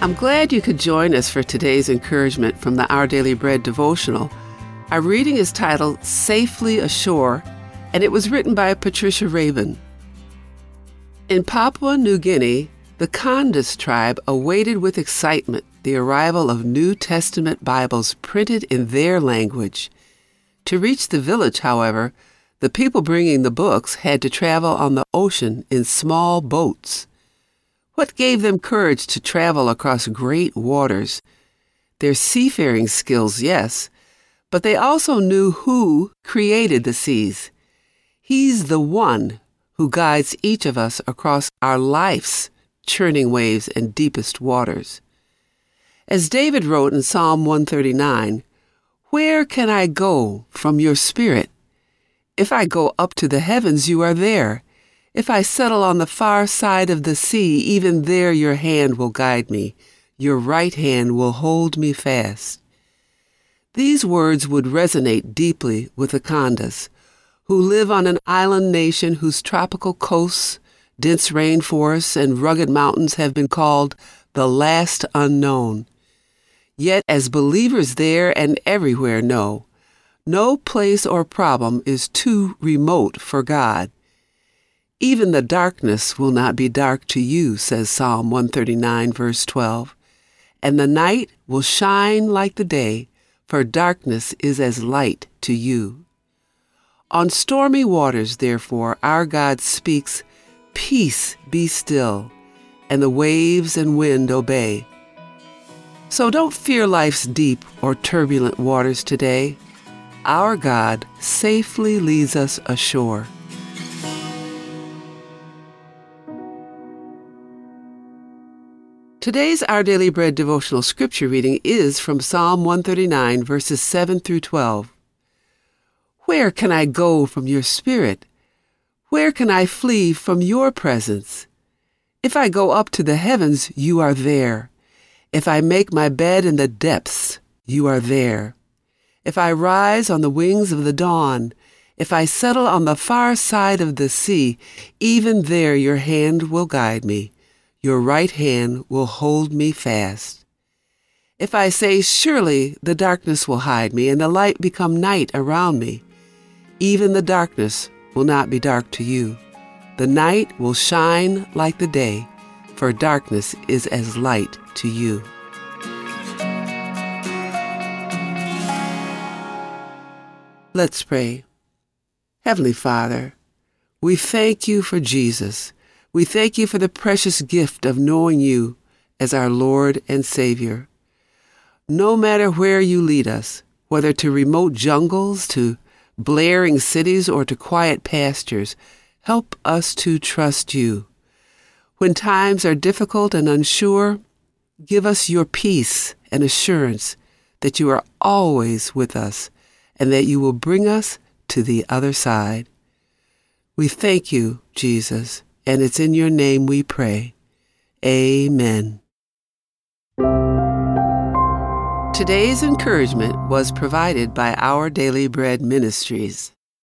I'm glad you could join us for today's encouragement from the Our Daily Bread devotional. Our reading is titled Safely Ashore, and it was written by Patricia Raybon. In Papua New Guinea, the Kandas tribe awaited with excitement the arrival of New Testament Bibles printed in their language. To reach the village, however, the people bringing the books had to travel on the ocean in small boats. What gave them courage to travel across great waters? Their seafaring skills, yes, but they also knew who created the seas. He's the one who guides each of us across our life's churning waves and deepest waters. As David wrote in Psalm 139, Where can I go from your spirit? If I go up to the heavens, you are there. If I settle on the far side of the sea, even there your hand will guide me. Your right hand will hold me fast. These words would resonate deeply with the Kandas, who live on an island nation whose tropical coasts, dense rainforests, and rugged mountains have been called the last unknown. Yet, as believers there and everywhere know, no place or problem is too remote for God. Even the darkness will not be dark to you, says Psalm 139, verse 12. And the night will shine like the day, for darkness is as light to you. On stormy waters, therefore, our God speaks, Peace, be still, and the waves and wind obey. So don't fear life's deep or turbulent waters today. Our God safely leads us ashore. Today's Our Daily Bread devotional scripture reading is from Psalm 139, verses 7 through 12. Where can I go from your spirit? Where can I flee from your presence? If I go up to the heavens, you are there. If I make my bed in the depths, you are there. If I rise on the wings of the dawn, if I settle on the far side of the sea, even there your hand will guide me your right hand will hold me fast. If I say, Surely the darkness will hide me, and the light become night around me, even the darkness will not be dark to you. The night will shine like the day, for darkness is as light to you. Let's pray. Heavenly Father, we thank you for Jesus we thank you for the precious gift of knowing you as our Lord and Savior. No matter where you lead us, whether to remote jungles, to blaring cities, or to quiet pastures, help us to trust you. When times are difficult and unsure, give us your peace and assurance that you are always with us and that you will bring us to the other side. We thank you, Jesus and it's in your name we pray. Amen. Today's encouragement was provided by Our Daily Bread Ministries.